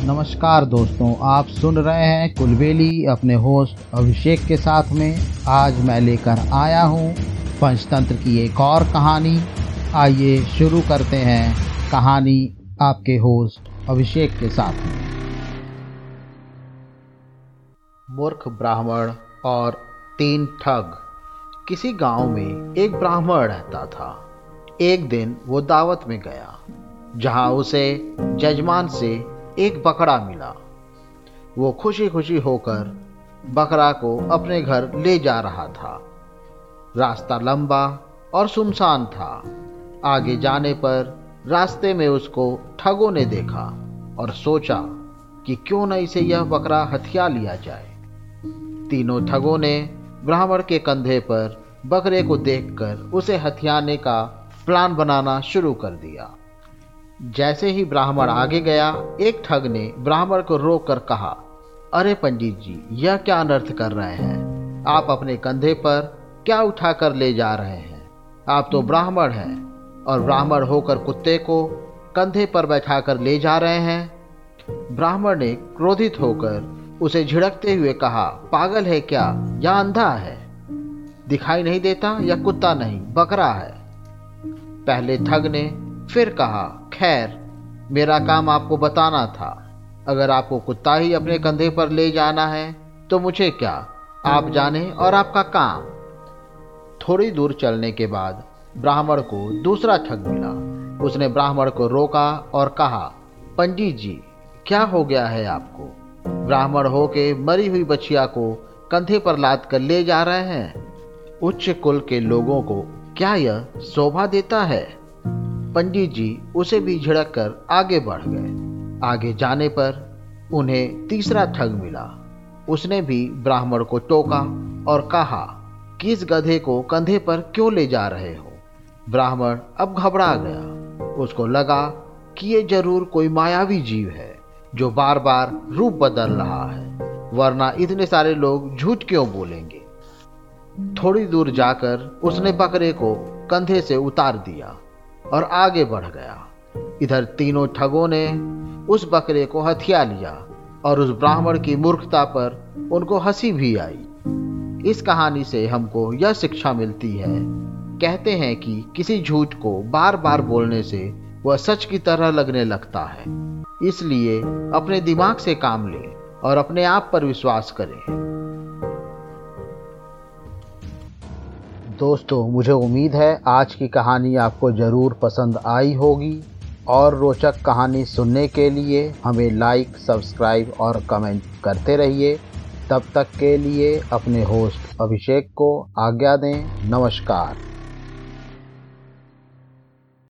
नमस्कार दोस्तों, आप सुन रहे हैं कुलबेली अपने होस्ट अभिषेक के साथ में। आज मैं लेकर आया हूँ पंचतंत्र की एक और कहानी। आइए शुरू करते हैं कहानी आपके होस्ट अभिषेक के साथ में। मूर्ख ब्राह्मण और तीन ठग। किसी गाँव में एक ब्राह्मण रहता था। एक दिन वो दावत में गया, जहाँ उसे जजमान से एक बकरा मिला। वो खुशी खुशी होकर बकरा को अपने घर ले जा रहा था। रास्ता लंबा और सुनसान था। आगे जाने पर रास्ते में उसको ठगों ने देखा और सोचा कि क्यों न इसे यह बकरा हथिया लिया जाए। तीनों ठगों ने ब्राह्मण के कंधे पर बकरे को देखकर उसे हथियाने का प्लान बनाना शुरू कर दिया। जैसे ही ब्राह्मण आगे गया, एक ठग ने ब्राह्मण को रोक कर कहा, अरे पंडित जी, यह क्या अनर्थ कर रहे हैं? आप अपने कंधे पर क्या उठा कर ले जा रहे हैं? आप तो ब्राह्मण हैं और ब्राह्मण होकर कुत्ते को कंधे पर बैठाकर ले जा रहे हैं? ब्राह्मण ने क्रोधित होकर उसे झिड़कते हुए कहा, पागल है क्या? या अंधा है। दिखाई नहीं देता या कुत्ता नहीं, बकरा है। पहले ठग ने फिर कहा, खैर, मेरा काम आपको बताना था। अगर आपको कुत्ता ही अपने कंधे पर ले जाना है तो मुझे क्या? आप जाने और आपका काम? थोड़ी दूर चलने के बाद ब्राह्मण को दूसरा ठग मिला। उसने ब्राह्मण को रोका और कहा पंडित जी, क्या हो गया है आपको? ब्राह्मण हो के मरी हुई बच्चिया को कंधे पर लाद कर ले जा रहे हैं। उच्च कुल के लोगों को क्या यह शोभा देता है? पंडित जी उसे भी झिड़क कर आगे बढ़ गए। आगे जाने पर उन्हें तीसरा ठग मिला। उसने भी ब्राह्मण को टोका और कहा, किस गधे को कंधे पर क्यों ले जा रहे हो? ब्राह्मण अब घबरा गया। उसको लगा कि ये ज़रूर कोई मायावी जीव है, जो बार बार रूप बदल रहा है, वरना इतने सारे लोग झूठ क्यों बोलेंगे? थोड़ी दूर जाकर उसने बकरे को कंधे से उतार दिया। और आगे बढ़ गया। इधर तीनों ठगों ने उस बकरे को हथिया लिया और उस ब्राह्मण की मूर्खता पर उनको हँसी भी आई। इस कहानी से हमको यह शिक्षा मिलती है। कहते हैं कि किसी झूठ को बार बार बोलने से वह सच की तरह लगने लगता है। इसलिए अपने दिमाग से काम लें और अपने आप पर विश्वास करें। दोस्तों, मुझे उम्मीद है आज की कहानी आपको ज़रूर पसंद आई होगी। और रोचक कहानी सुनने के लिए हमें लाइक सब्सक्राइब और कमेंट करते रहिए। तब तक के लिए अपने होस्ट अभिषेक को आज्ञा दें। नमस्कार।